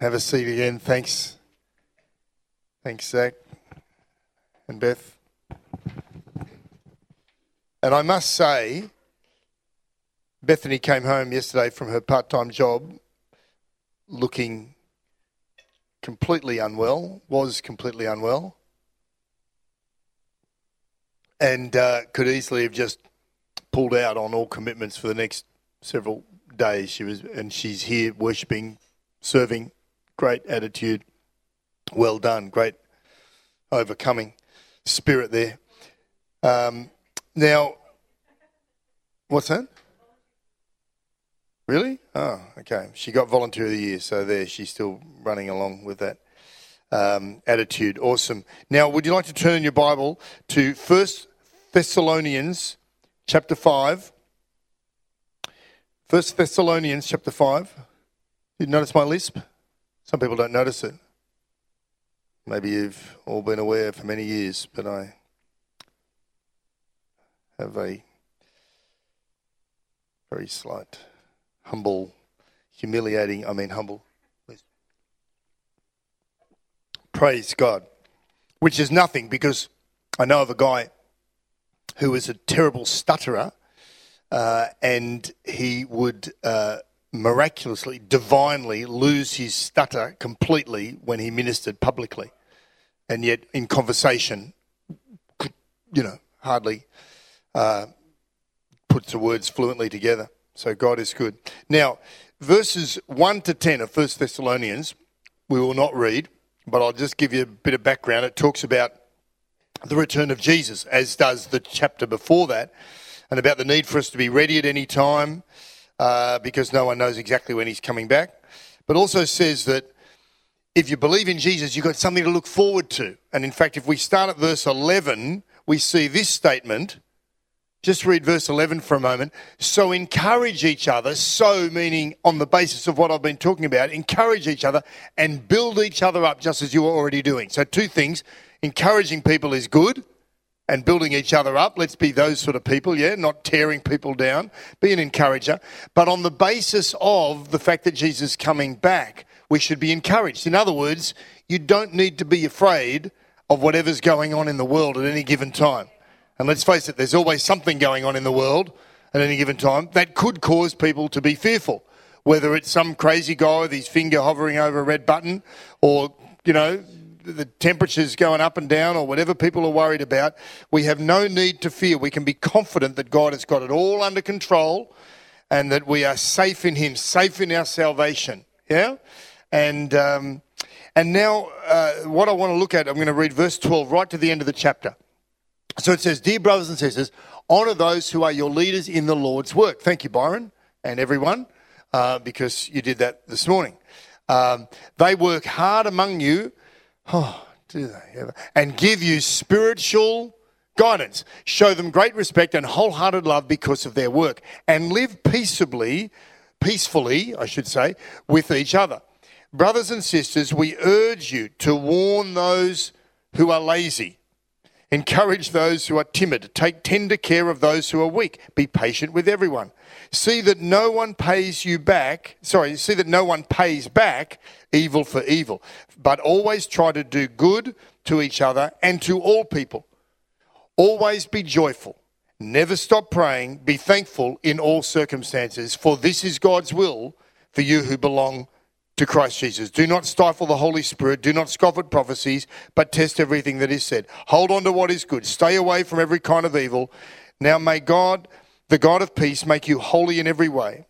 Have a seat again. Thanks. Thanks, Zach and Beth. And I must say, Bethany came home yesterday from her part time job looking completely unwell, was completely unwell, and uh, could easily have just pulled out on all commitments for the next several days. She was, and she's here worshipping, serving, great attitude, well done, great overcoming spirit there. Um, now, what's that? Really? Oh, okay. She got volunteer of the year, so there she's still running along with that um, attitude. Awesome. Now, would you like to turn in your Bible to First Thessalonians chapter five? First Thessalonians chapter five. Did you notice my lisp? Some people don't notice it. Maybe you've all been aware for many years, but I have a very slight, humble, humiliating, I mean humble. Praise God. Which is nothing because I know of a guy who was a terrible stutterer uh, and he would uh, miraculously, divinely lose his stutter completely when he ministered publicly. And yet, in conversation, could, you know, hardly uh, puts the words fluently together. So God is good. Now, verses 1 to 10 of 1 Thessalonians, we will not read, but I'll just give you a bit of background. It talks about the return of Jesus, as does the chapter before that, and about the need for us to be ready at any time uh, because no one knows exactly when he's coming back. But also says that if you believe in Jesus, you've got something to look forward to. And in fact, if we start at verse 11, we see this statement. Just read verse 11 for a moment. So encourage each other, so meaning on the basis of what I've been talking about, encourage each other and build each other up just as you are already doing. So, two things encouraging people is good and building each other up. Let's be those sort of people, yeah, not tearing people down. Be an encourager. But on the basis of the fact that Jesus is coming back, we should be encouraged. In other words, you don't need to be afraid of whatever's going on in the world at any given time. And let's face it, there's always something going on in the world at any given time that could cause people to be fearful. Whether it's some crazy guy with his finger hovering over a red button or, you know, the temperatures going up and down or whatever people are worried about, we have no need to fear. We can be confident that God has got it all under control and that we are safe in Him, safe in our salvation. Yeah? And, um, and now, uh, what I want to look at, I'm going to read verse 12 right to the end of the chapter. So it says, Dear brothers and sisters, honour those who are your leaders in the Lord's work. Thank you, Byron, and everyone, uh, because you did that this morning. Um, they work hard among you Oh, do they ever? And give you spiritual guidance. Show them great respect and wholehearted love because of their work. And live peaceably, peacefully, I should say, with each other. Brothers and sisters, we urge you to warn those who are lazy. Encourage those who are timid. Take tender care of those who are weak. Be patient with everyone. See that no one pays you back. Sorry, see that no one pays back evil for evil, but always try to do good to each other and to all people. Always be joyful. Never stop praying. Be thankful in all circumstances, for this is God's will for you who belong to Christ Jesus. Do not stifle the Holy Spirit. Do not scoff at prophecies, but test everything that is said. Hold on to what is good. Stay away from every kind of evil. Now may God, the God of peace, make you holy in every way.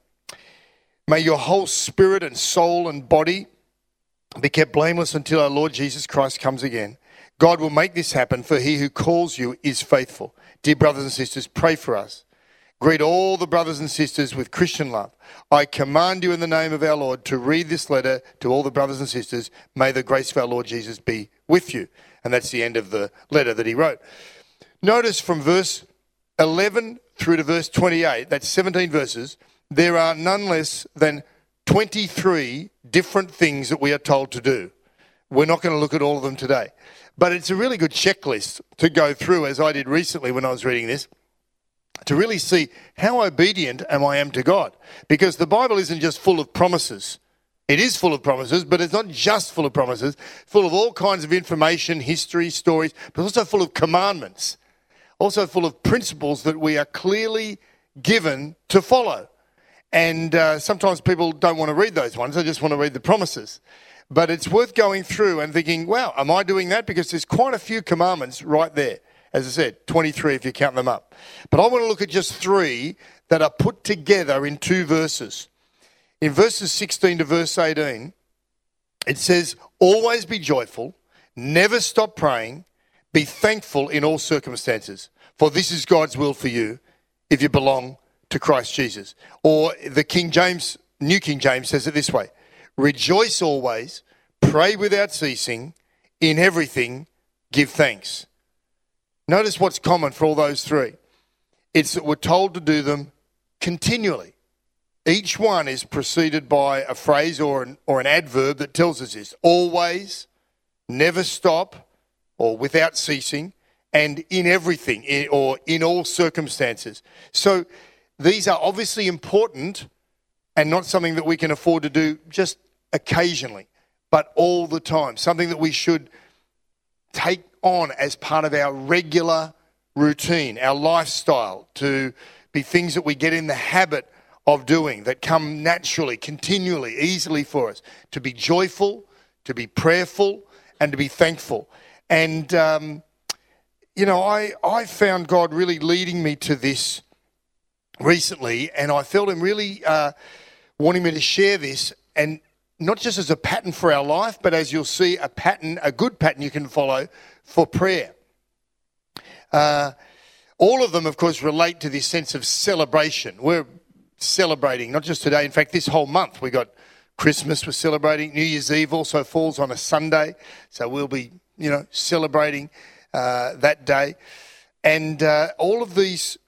May your whole spirit and soul and body be kept blameless until our Lord Jesus Christ comes again. God will make this happen, for he who calls you is faithful. Dear brothers and sisters, pray for us. Greet all the brothers and sisters with Christian love. I command you in the name of our Lord to read this letter to all the brothers and sisters. May the grace of our Lord Jesus be with you. And that's the end of the letter that he wrote. Notice from verse 11 through to verse 28, that's 17 verses, there are none less than 23 different things that we are told to do. We're not going to look at all of them today. But it's a really good checklist to go through, as I did recently when I was reading this, to really see how obedient am I am to God. Because the Bible isn't just full of promises. It is full of promises, but it's not just full of promises, full of all kinds of information, history, stories, but also full of commandments, also full of principles that we are clearly given to follow. And uh, sometimes people don't want to read those ones, they just want to read the promises. But it's worth going through and thinking, wow, am I doing that? Because there's quite a few commandments right there. As I said, 23 if you count them up. But I want to look at just three that are put together in two verses. In verses 16 to verse 18, it says, Always be joyful, never stop praying, be thankful in all circumstances, for this is God's will for you if you belong to Christ Jesus. Or the King James, New King James says it this way Rejoice always, pray without ceasing, in everything give thanks. Notice what's common for all those three. It's that we're told to do them continually. Each one is preceded by a phrase or an, or an adverb that tells us this always, never stop, or without ceasing, and in everything, in, or in all circumstances. So these are obviously important and not something that we can afford to do just occasionally, but all the time. Something that we should take on as part of our regular routine, our lifestyle, to be things that we get in the habit of doing that come naturally, continually, easily for us. To be joyful, to be prayerful, and to be thankful. And, um, you know, I, I found God really leading me to this recently, and I felt Him really uh, wanting me to share this, and not just as a pattern for our life, but as you'll see, a pattern, a good pattern you can follow for prayer. Uh, all of them, of course, relate to this sense of celebration. We're celebrating, not just today, in fact, this whole month. We got Christmas, we're celebrating. New Year's Eve also falls on a Sunday, so we'll be, you know, celebrating uh, that day. And uh, all of these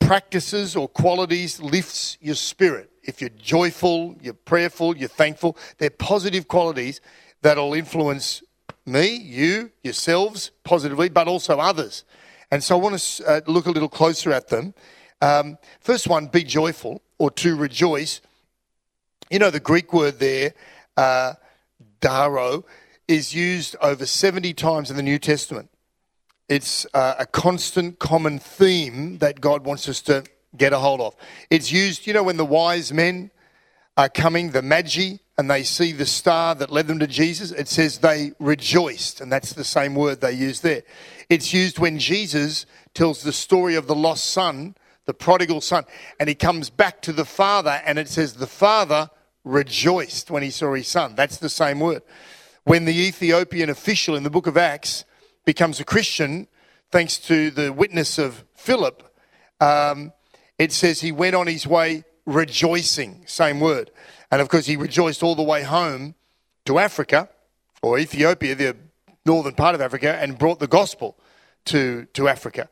practices or qualities lifts your spirit. If you're joyful, you're prayerful, you're thankful, they're positive qualities that'll influence me, you, yourselves positively, but also others. And so I want to uh, look a little closer at them. Um, first one, be joyful or to rejoice. You know, the Greek word there, uh, daro, is used over 70 times in the New Testament. It's uh, a constant common theme that God wants us to get a hold of. It's used, you know, when the wise men are coming, the Magi, and they see the star that led them to Jesus, it says they rejoiced, and that's the same word they use there. It's used when Jesus tells the story of the lost son, the prodigal son, and he comes back to the father, and it says the father rejoiced when he saw his son. That's the same word. When the Ethiopian official in the book of Acts becomes a Christian, thanks to the witness of Philip, um, it says he went on his way rejoicing, same word. And of course, he rejoiced all the way home to Africa or Ethiopia, the northern part of Africa, and brought the gospel to, to Africa.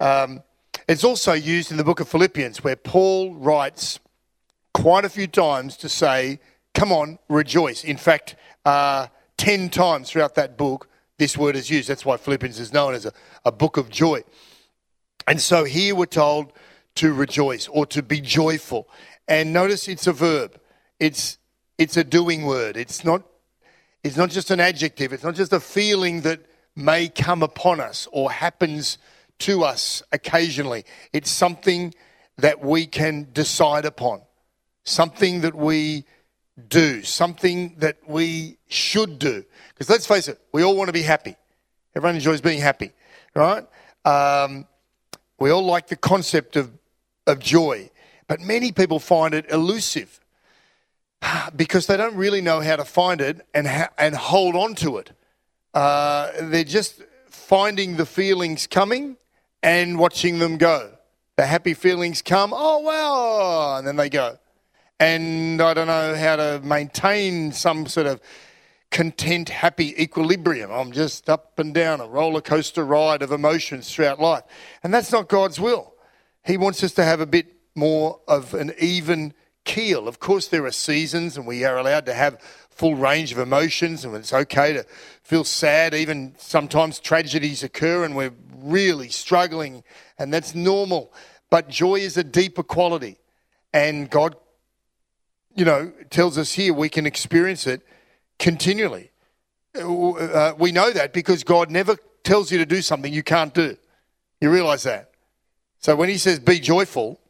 Um, it's also used in the book of Philippians, where Paul writes quite a few times to say, Come on, rejoice. In fact, uh, 10 times throughout that book, this word is used. That's why Philippians is known as a, a book of joy. And so here we're told to rejoice or to be joyful. And notice it's a verb. It's it's a doing word. It's not it's not just an adjective. It's not just a feeling that may come upon us or happens to us occasionally. It's something that we can decide upon. Something that we do, something that we should do. Because let's face it, we all want to be happy. Everyone enjoys being happy, right? Um, we all like the concept of, of joy, but many people find it elusive because they don't really know how to find it and, ha- and hold on to it. Uh, they're just finding the feelings coming and watching them go. the happy feelings come, oh, wow, and then they go. And I don't know how to maintain some sort of content, happy equilibrium. I'm just up and down a roller coaster ride of emotions throughout life. And that's not God's will. He wants us to have a bit more of an even keel. Of course, there are seasons, and we are allowed to have full range of emotions, and it's okay to feel sad. Even sometimes tragedies occur, and we're really struggling, and that's normal. But joy is a deeper quality, and God, you know, tells us here we can experience it continually. Uh, we know that because God never tells you to do something you can't do. You realize that? So when He says be joyful,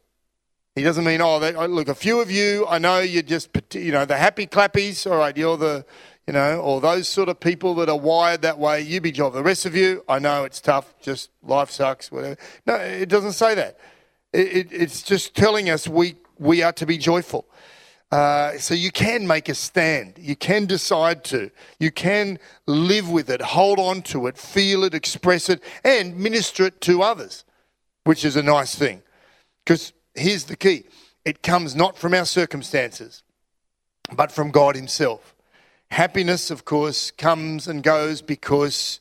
he doesn't mean, oh, that, look, a few of you, I know you're just, you know, the happy clappies, all right, you're the, you know, or those sort of people that are wired that way, you be joyful. The rest of you, I know it's tough, just life sucks, whatever. No, it doesn't say that. It, it, it's just telling us we, we are to be joyful. Uh, so you can make a stand. You can decide to. You can live with it, hold on to it, feel it, express it, and minister it to others, which is a nice thing. Because here's the key it comes not from our circumstances, but from God Himself. Happiness, of course, comes and goes because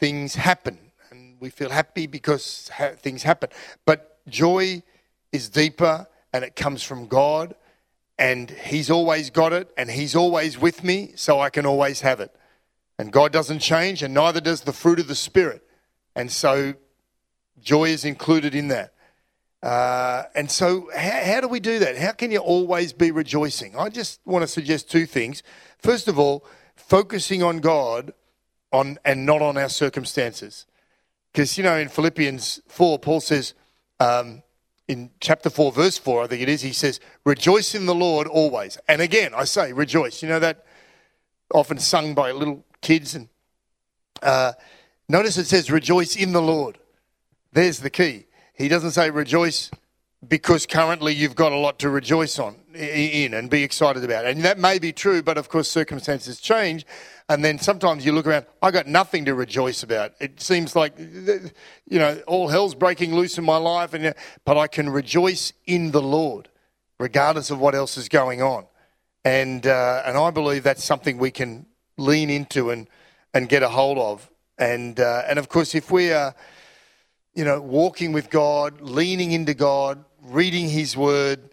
things happen, and we feel happy because ha- things happen. But joy is deeper, and it comes from God, and He's always got it, and He's always with me, so I can always have it. And God doesn't change, and neither does the fruit of the Spirit. And so joy is included in that. Uh, and so, how, how do we do that? How can you always be rejoicing? I just want to suggest two things. First of all, focusing on God on and not on our circumstances. Because, you know, in Philippians 4, Paul says, um, in chapter 4, verse 4, I think it is, he says, Rejoice in the Lord always. And again, I say, rejoice. You know that often sung by little kids. And uh, notice it says, Rejoice in the Lord. There's the key. He doesn't say rejoice because currently you've got a lot to rejoice on in and be excited about. And that may be true, but of course circumstances change. And then sometimes you look around, I got nothing to rejoice about. It seems like, you know, all hell's breaking loose in my life, and but I can rejoice in the Lord, regardless of what else is going on. And uh, and I believe that's something we can lean into and and get a hold of. And uh, and of course, if we are you know, walking with God, leaning into God, reading His Word,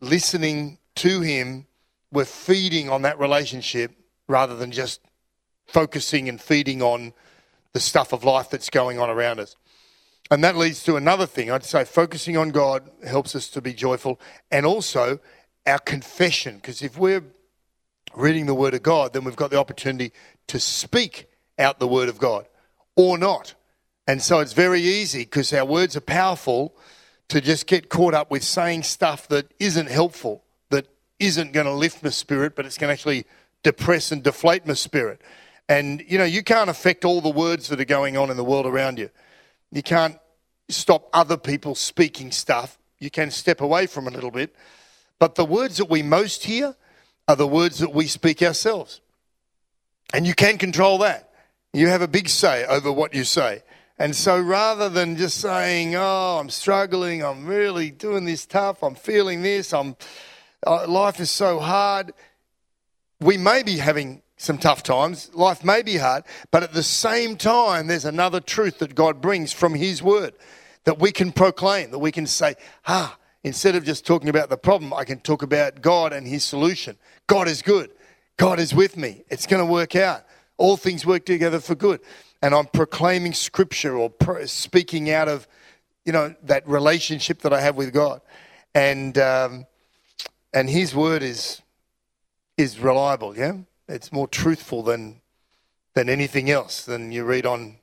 listening to Him, we're feeding on that relationship rather than just focusing and feeding on the stuff of life that's going on around us. And that leads to another thing. I'd say focusing on God helps us to be joyful and also our confession. Because if we're reading the Word of God, then we've got the opportunity to speak out the Word of God or not. And so it's very easy because our words are powerful to just get caught up with saying stuff that isn't helpful, that isn't going to lift my spirit, but it's going to actually depress and deflate my spirit. And, you know, you can't affect all the words that are going on in the world around you. You can't stop other people speaking stuff. You can step away from a little bit. But the words that we most hear are the words that we speak ourselves. And you can control that. You have a big say over what you say. And so rather than just saying, oh, I'm struggling, I'm really doing this tough, I'm feeling this, I'm, uh, life is so hard, we may be having some tough times, life may be hard, but at the same time, there's another truth that God brings from His Word that we can proclaim, that we can say, ah, instead of just talking about the problem, I can talk about God and His solution. God is good. God is with me. It's going to work out. All things work together for good and I'm proclaiming scripture or speaking out of, you know, that relationship that I have with God. And, um, and his word is, is reliable, yeah? It's more truthful than, than anything else than you read on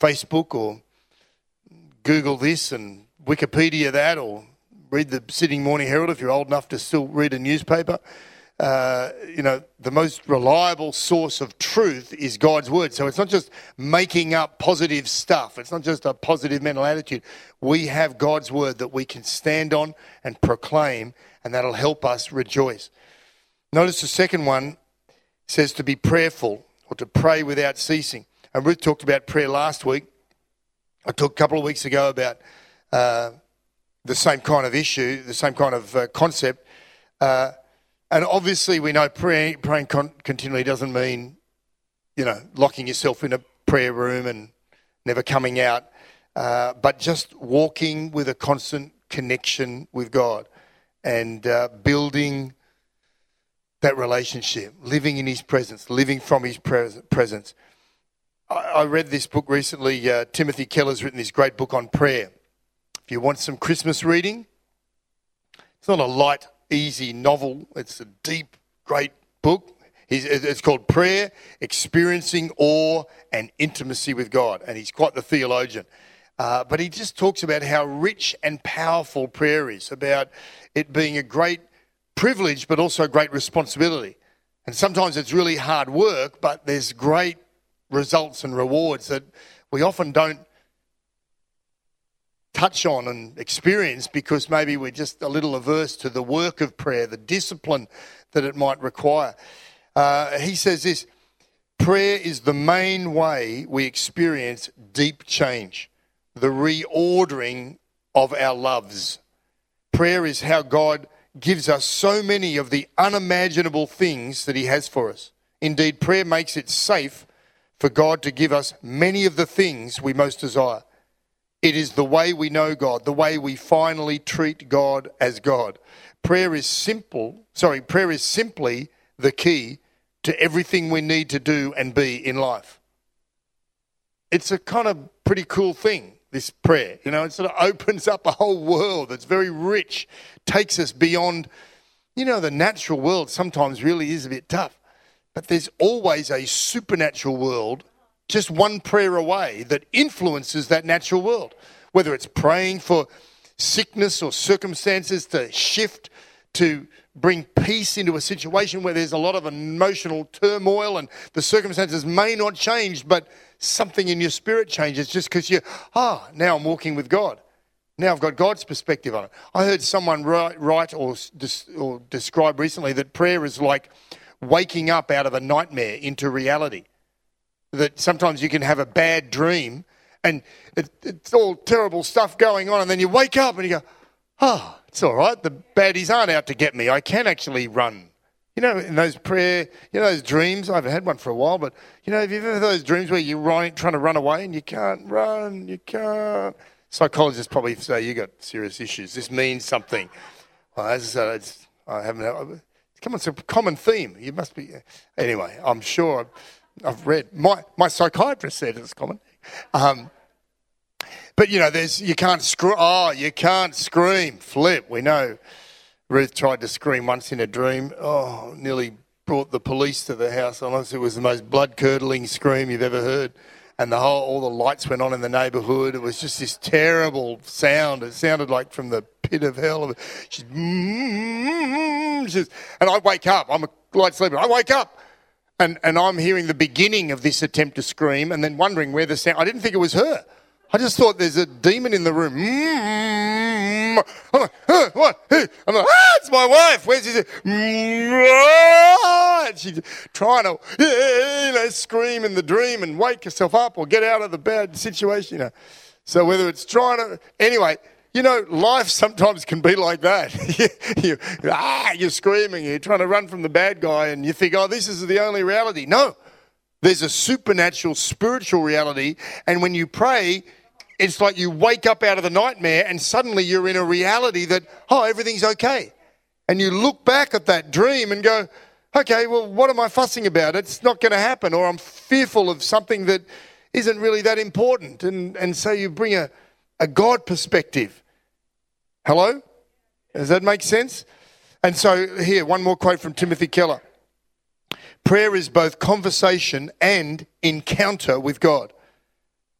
Facebook or Google this and Wikipedia that or read the Sydney Morning Herald if you're old enough to still read a newspaper. Uh, you know, the most reliable source of truth is God's word. So it's not just making up positive stuff. It's not just a positive mental attitude. We have God's word that we can stand on and proclaim, and that'll help us rejoice. Notice the second one says to be prayerful or to pray without ceasing. And Ruth talked about prayer last week. I talked a couple of weeks ago about uh, the same kind of issue, the same kind of uh, concept. Uh, and obviously, we know praying, praying con- continually doesn't mean, you know, locking yourself in a prayer room and never coming out, uh, but just walking with a constant connection with God and uh, building that relationship, living in His presence, living from His pres- presence. I, I read this book recently. Uh, Timothy Keller's written this great book on prayer. If you want some Christmas reading, it's not a light, easy novel. It's a deep, great book. It's called Prayer, Experiencing Awe and Intimacy with God. And he's quite the theologian. Uh, but he just talks about how rich and powerful prayer is, about it being a great privilege, but also a great responsibility. And sometimes it's really hard work, but there's great results and rewards that we often don't touch on and experience because maybe we're just a little averse to the work of prayer, the discipline that it might require. Uh, he says this prayer is the main way we experience deep change, the reordering of our loves. Prayer is how God gives us so many of the unimaginable things that He has for us. Indeed, prayer makes it safe for God to give us many of the things we most desire. It is the way we know God, the way we finally treat God as God. Prayer is simple, sorry, prayer is simply the key to everything we need to do and be in life. It's a kind of pretty cool thing, this prayer. You know, it sort of opens up a whole world that's very rich, takes us beyond, you know, the natural world sometimes really is a bit tough. But there's always a supernatural world just one prayer away that influences that natural world. Whether it's praying for sickness or circumstances to shift, to bring peace into a situation where there's a lot of emotional turmoil and the circumstances may not change, but something in your spirit changes just because you, ah, now I'm walking with God. Now I've got God's perspective on it. I heard someone write, write or, or describe recently that prayer is like waking up out of a nightmare into reality that sometimes you can have a bad dream and it, it's all terrible stuff going on, and then you wake up and you go, oh, it's all right. The baddies aren't out to get me. I can actually run. You know, in those prayer, you know, those dreams, I haven't had one for a while, but, you know, have you ever had those dreams where you're running, trying to run away and you can't run, you can't? Psychologists probably say you got serious issues. This means something. Well, as I said, it's, I haven't, come on, it's a common theme. You must be, anyway, I'm sure. I've read. My my psychiatrist said it's common. Um, but you know, there's you can't scream. Oh, you can't scream. Flip. We know. Ruth tried to scream once in a dream. Oh, nearly brought the police to the house. Honestly, it was the most blood curdling scream you've ever heard. And the whole, all the lights went on in the neighbourhood. It was just this terrible sound. It sounded like from the pit of hell. She's, mm, mm, mm, she's and I wake up. I'm a light sleeper. I wake up. And, and I'm hearing the beginning of this attempt to scream and then wondering where the sound. I didn't think it was her. I just thought there's a demon in the room. Mm. I'm like, huh, what? I'm like, ah, it's my wife. Where's she? And she's trying to, you know, scream in the dream and wake herself up or get out of the bad situation. You know. So whether it's trying to, anyway, you know, life sometimes can be like that. you, ah, you're screaming, you're trying to run from the bad guy, and you think, oh, this is the only reality. No, there's a supernatural, spiritual reality, and when you pray, it's like you wake up out of the nightmare, and suddenly you're in a reality that, oh, everything's okay. And you look back at that dream and go, okay, well, what am I fussing about? It's not going to happen, or I'm fearful of something that isn't really that important. And, and so you bring a, a God perspective. Hello? Does that make sense? And so, here, one more quote from Timothy Keller Prayer is both conversation and encounter with God.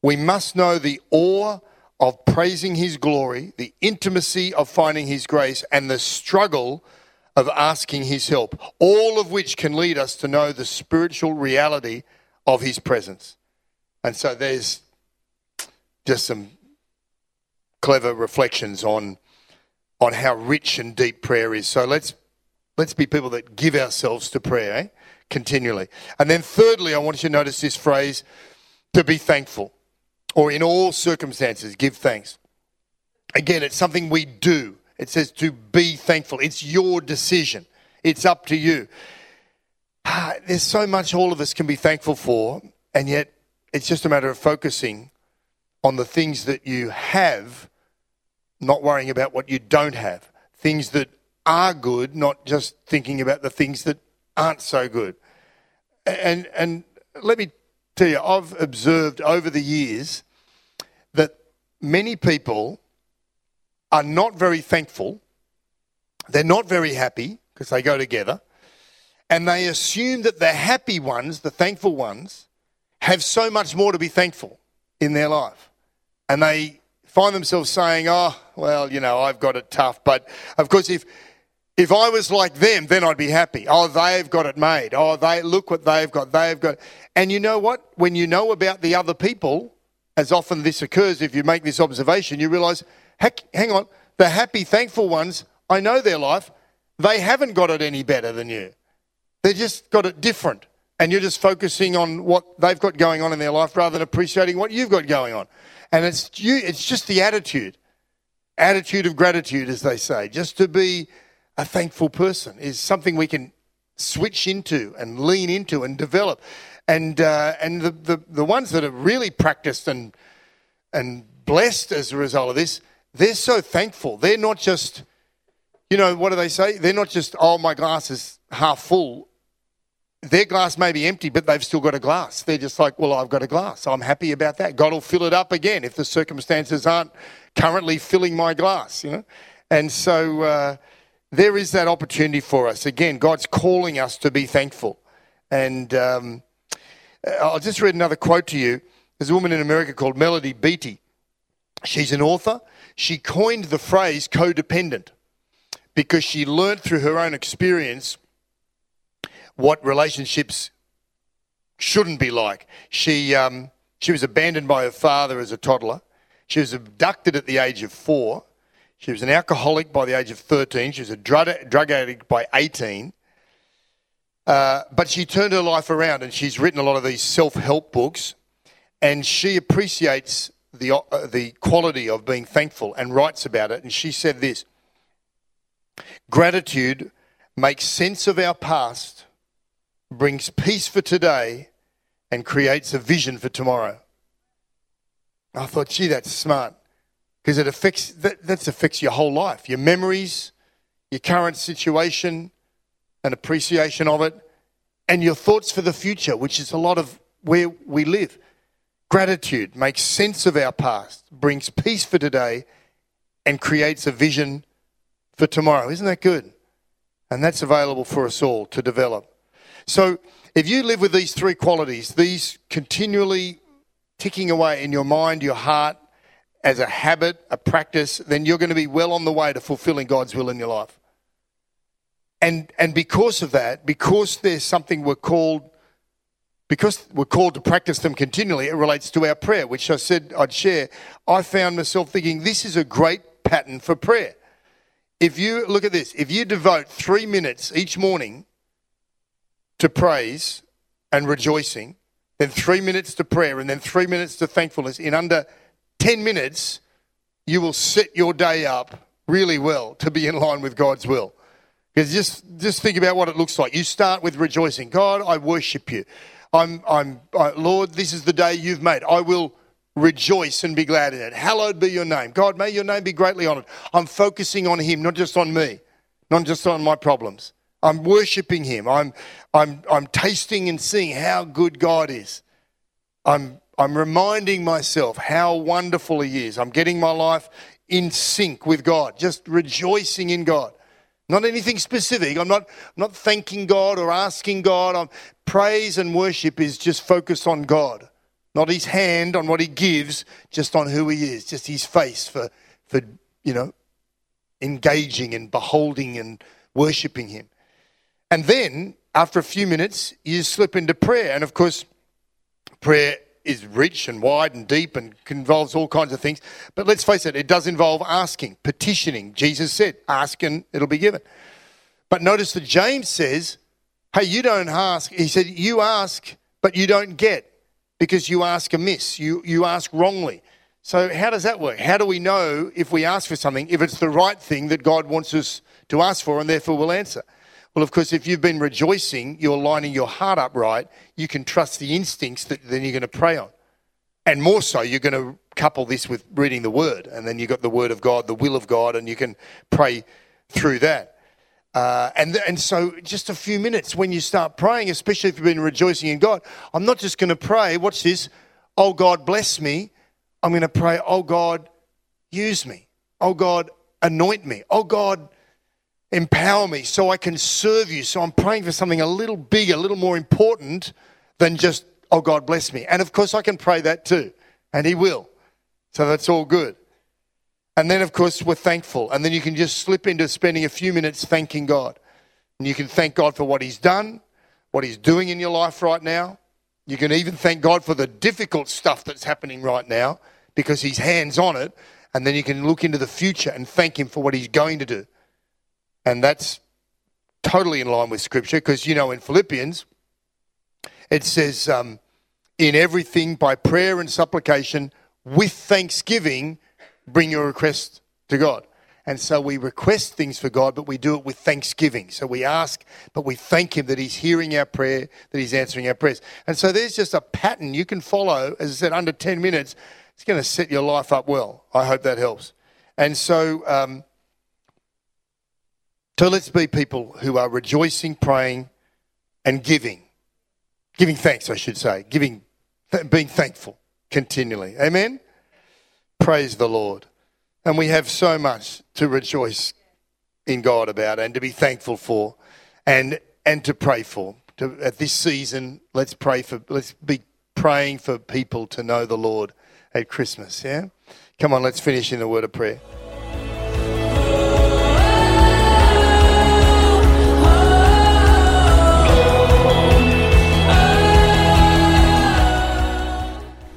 We must know the awe of praising His glory, the intimacy of finding His grace, and the struggle of asking His help, all of which can lead us to know the spiritual reality of His presence. And so, there's just some clever reflections on on how rich and deep prayer is. So let's let's be people that give ourselves to prayer eh? continually. And then thirdly, I want you to notice this phrase to be thankful or in all circumstances give thanks. Again, it's something we do. It says to be thankful. It's your decision. It's up to you. Ah, There's so much all of us can be thankful for, and yet it's just a matter of focusing on the things that you have, not worrying about what you don't have. Things that are good, not just thinking about the things that aren't so good. And and let me tell you, I've observed over the years that many people are not very thankful. They're not very happy because they go together. And they assume that the happy ones, the thankful ones, have so much more to be thankful in their life. And they find themselves saying, oh, well, you know, I've got it tough. But of course, if, if I was like them, then I'd be happy. Oh, they've got it made. Oh, they look what they've got. They've got. And you know what? When you know about the other people, as often this occurs, if you make this observation, you realize, heck, hang on, the happy, thankful ones, I know their life. They haven't got it any better than you. They just got it different. And you're just focusing on what they've got going on in their life rather than appreciating what you've got going on. And it's it's just the attitude. Attitude of gratitude, as they say. Just to be a thankful person is something we can switch into and lean into and develop. And uh, and the, the, the ones that are really practiced and and blessed as a result of this, they're so thankful. They're not just, you know, what do they say? They're not just, oh, my glass is half full. Their glass may be empty, but they've still got a glass. They're just like, well, I've got a glass. I'm happy about that. God will fill it up again if the circumstances aren't currently filling my glass, you know? And so uh, there is that opportunity for us. Again, God's calling us to be thankful. And um, I'll just read another quote to you. There's a woman in America called Melody Beattie. She's an author. She coined the phrase codependent because she learned through her own experience what relationships shouldn't be like. She, um, she was abandoned by her father as a toddler. She was abducted at the age of four. She was an alcoholic by the age of 13. She was a drug, drug addict by 18. Uh, but she turned her life around and she's written a lot of these self help books. And she appreciates the, uh, the quality of being thankful and writes about it. And she said this Gratitude makes sense of our past, brings peace for today, and creates a vision for tomorrow. I thought, gee, that's smart because it affects that, that affects your whole life, your memories, your current situation, an appreciation of it, and your thoughts for the future, which is a lot of where we live. Gratitude makes sense of our past, brings peace for today, and creates a vision for tomorrow. Isn't that good? And that's available for us all to develop. So, if you live with these three qualities, these continually ticking away in your mind, your heart, as a habit, a practice, then you're going to be well on the way to fulfilling God's will in your life. And, and because of that, because there's something we're called, because we're called to practice them continually, it relates to our prayer, which I said I'd share. I found myself thinking this is a great pattern for prayer. If you look at this, if you devote three minutes each morning to praise and rejoicing, then three minutes to prayer, and then three minutes to thankfulness, in under 10 minutes, you will set your day up really well to be in line with God's will. Because just, just think about what it looks like. You start with rejoicing. God, I worship you. I'm, I'm, I, Lord, this is the day you've made. I will rejoice and be glad in it. Hallowed be your name. God, may your name be greatly honored. I'm focusing on him, not just on me, not just on my problems. I'm worshiping him. I'm, I'm, I'm tasting and seeing how good God is. I'm, I'm reminding myself how wonderful he is. I'm getting my life in sync with God, just rejoicing in God. Not anything specific. I'm not, I'm not thanking God or asking God. I'm, praise and worship is just focused on God, not his hand on what he gives, just on who he is, just his face for, for you know, engaging and beholding and worshiping him. And then, after a few minutes, you slip into prayer. And of course, prayer is rich and wide and deep and involves all kinds of things. But let's face it, it does involve asking, petitioning. Jesus said, ask and it'll be given. But notice that James says, hey, you don't ask. He said, you ask, but you don't get because you ask amiss. You, you ask wrongly. So, how does that work? How do we know if we ask for something, if it's the right thing that God wants us to ask for and therefore will answer? Well, of course, if you've been rejoicing, you're lining your heart up right, you can trust the instincts that then you're going to pray on. And more so, you're going to couple this with reading the Word, and then you've got the Word of God, the will of God, and you can pray through that. Uh, and, and so, just a few minutes when you start praying, especially if you've been rejoicing in God, I'm not just going to pray, watch this, oh God, bless me. I'm going to pray, oh God, use me. Oh God, anoint me. Oh God, empower me so I can serve you. So I'm praying for something a little bigger, a little more important than just, oh God, bless me. And of course, I can pray that too, and He will. So that's all good. And then, of course, we're thankful. And then you can just slip into spending a few minutes thanking God. And you can thank God for what He's done, what He's doing in your life right now. You can even thank God for the difficult stuff that's happening right now because He's hands on it. And then you can look into the future and thank Him for what He's going to do. And that's totally in line with Scripture because, you know, in Philippians, it says, um, in everything by prayer and supplication with thanksgiving, bring your request to God. And so we request things for God, but we do it with thanksgiving. So we ask, but we thank Him that He's hearing our prayer, that He's answering our prayers. And so there's just a pattern you can follow. As I said, under 10 minutes, it's going to set your life up well. I hope that helps. And so, um, so let's be people who are rejoicing, praying, and giving. Giving thanks, I should say. Giving, th- being thankful continually. Amen? Praise the Lord. And we have so much to rejoice in God about and to be thankful for and and to pray for. To, at this season, let's pray for let's be praying for people to know the Lord at Christmas, yeah? Come on, let's finish in the word of prayer.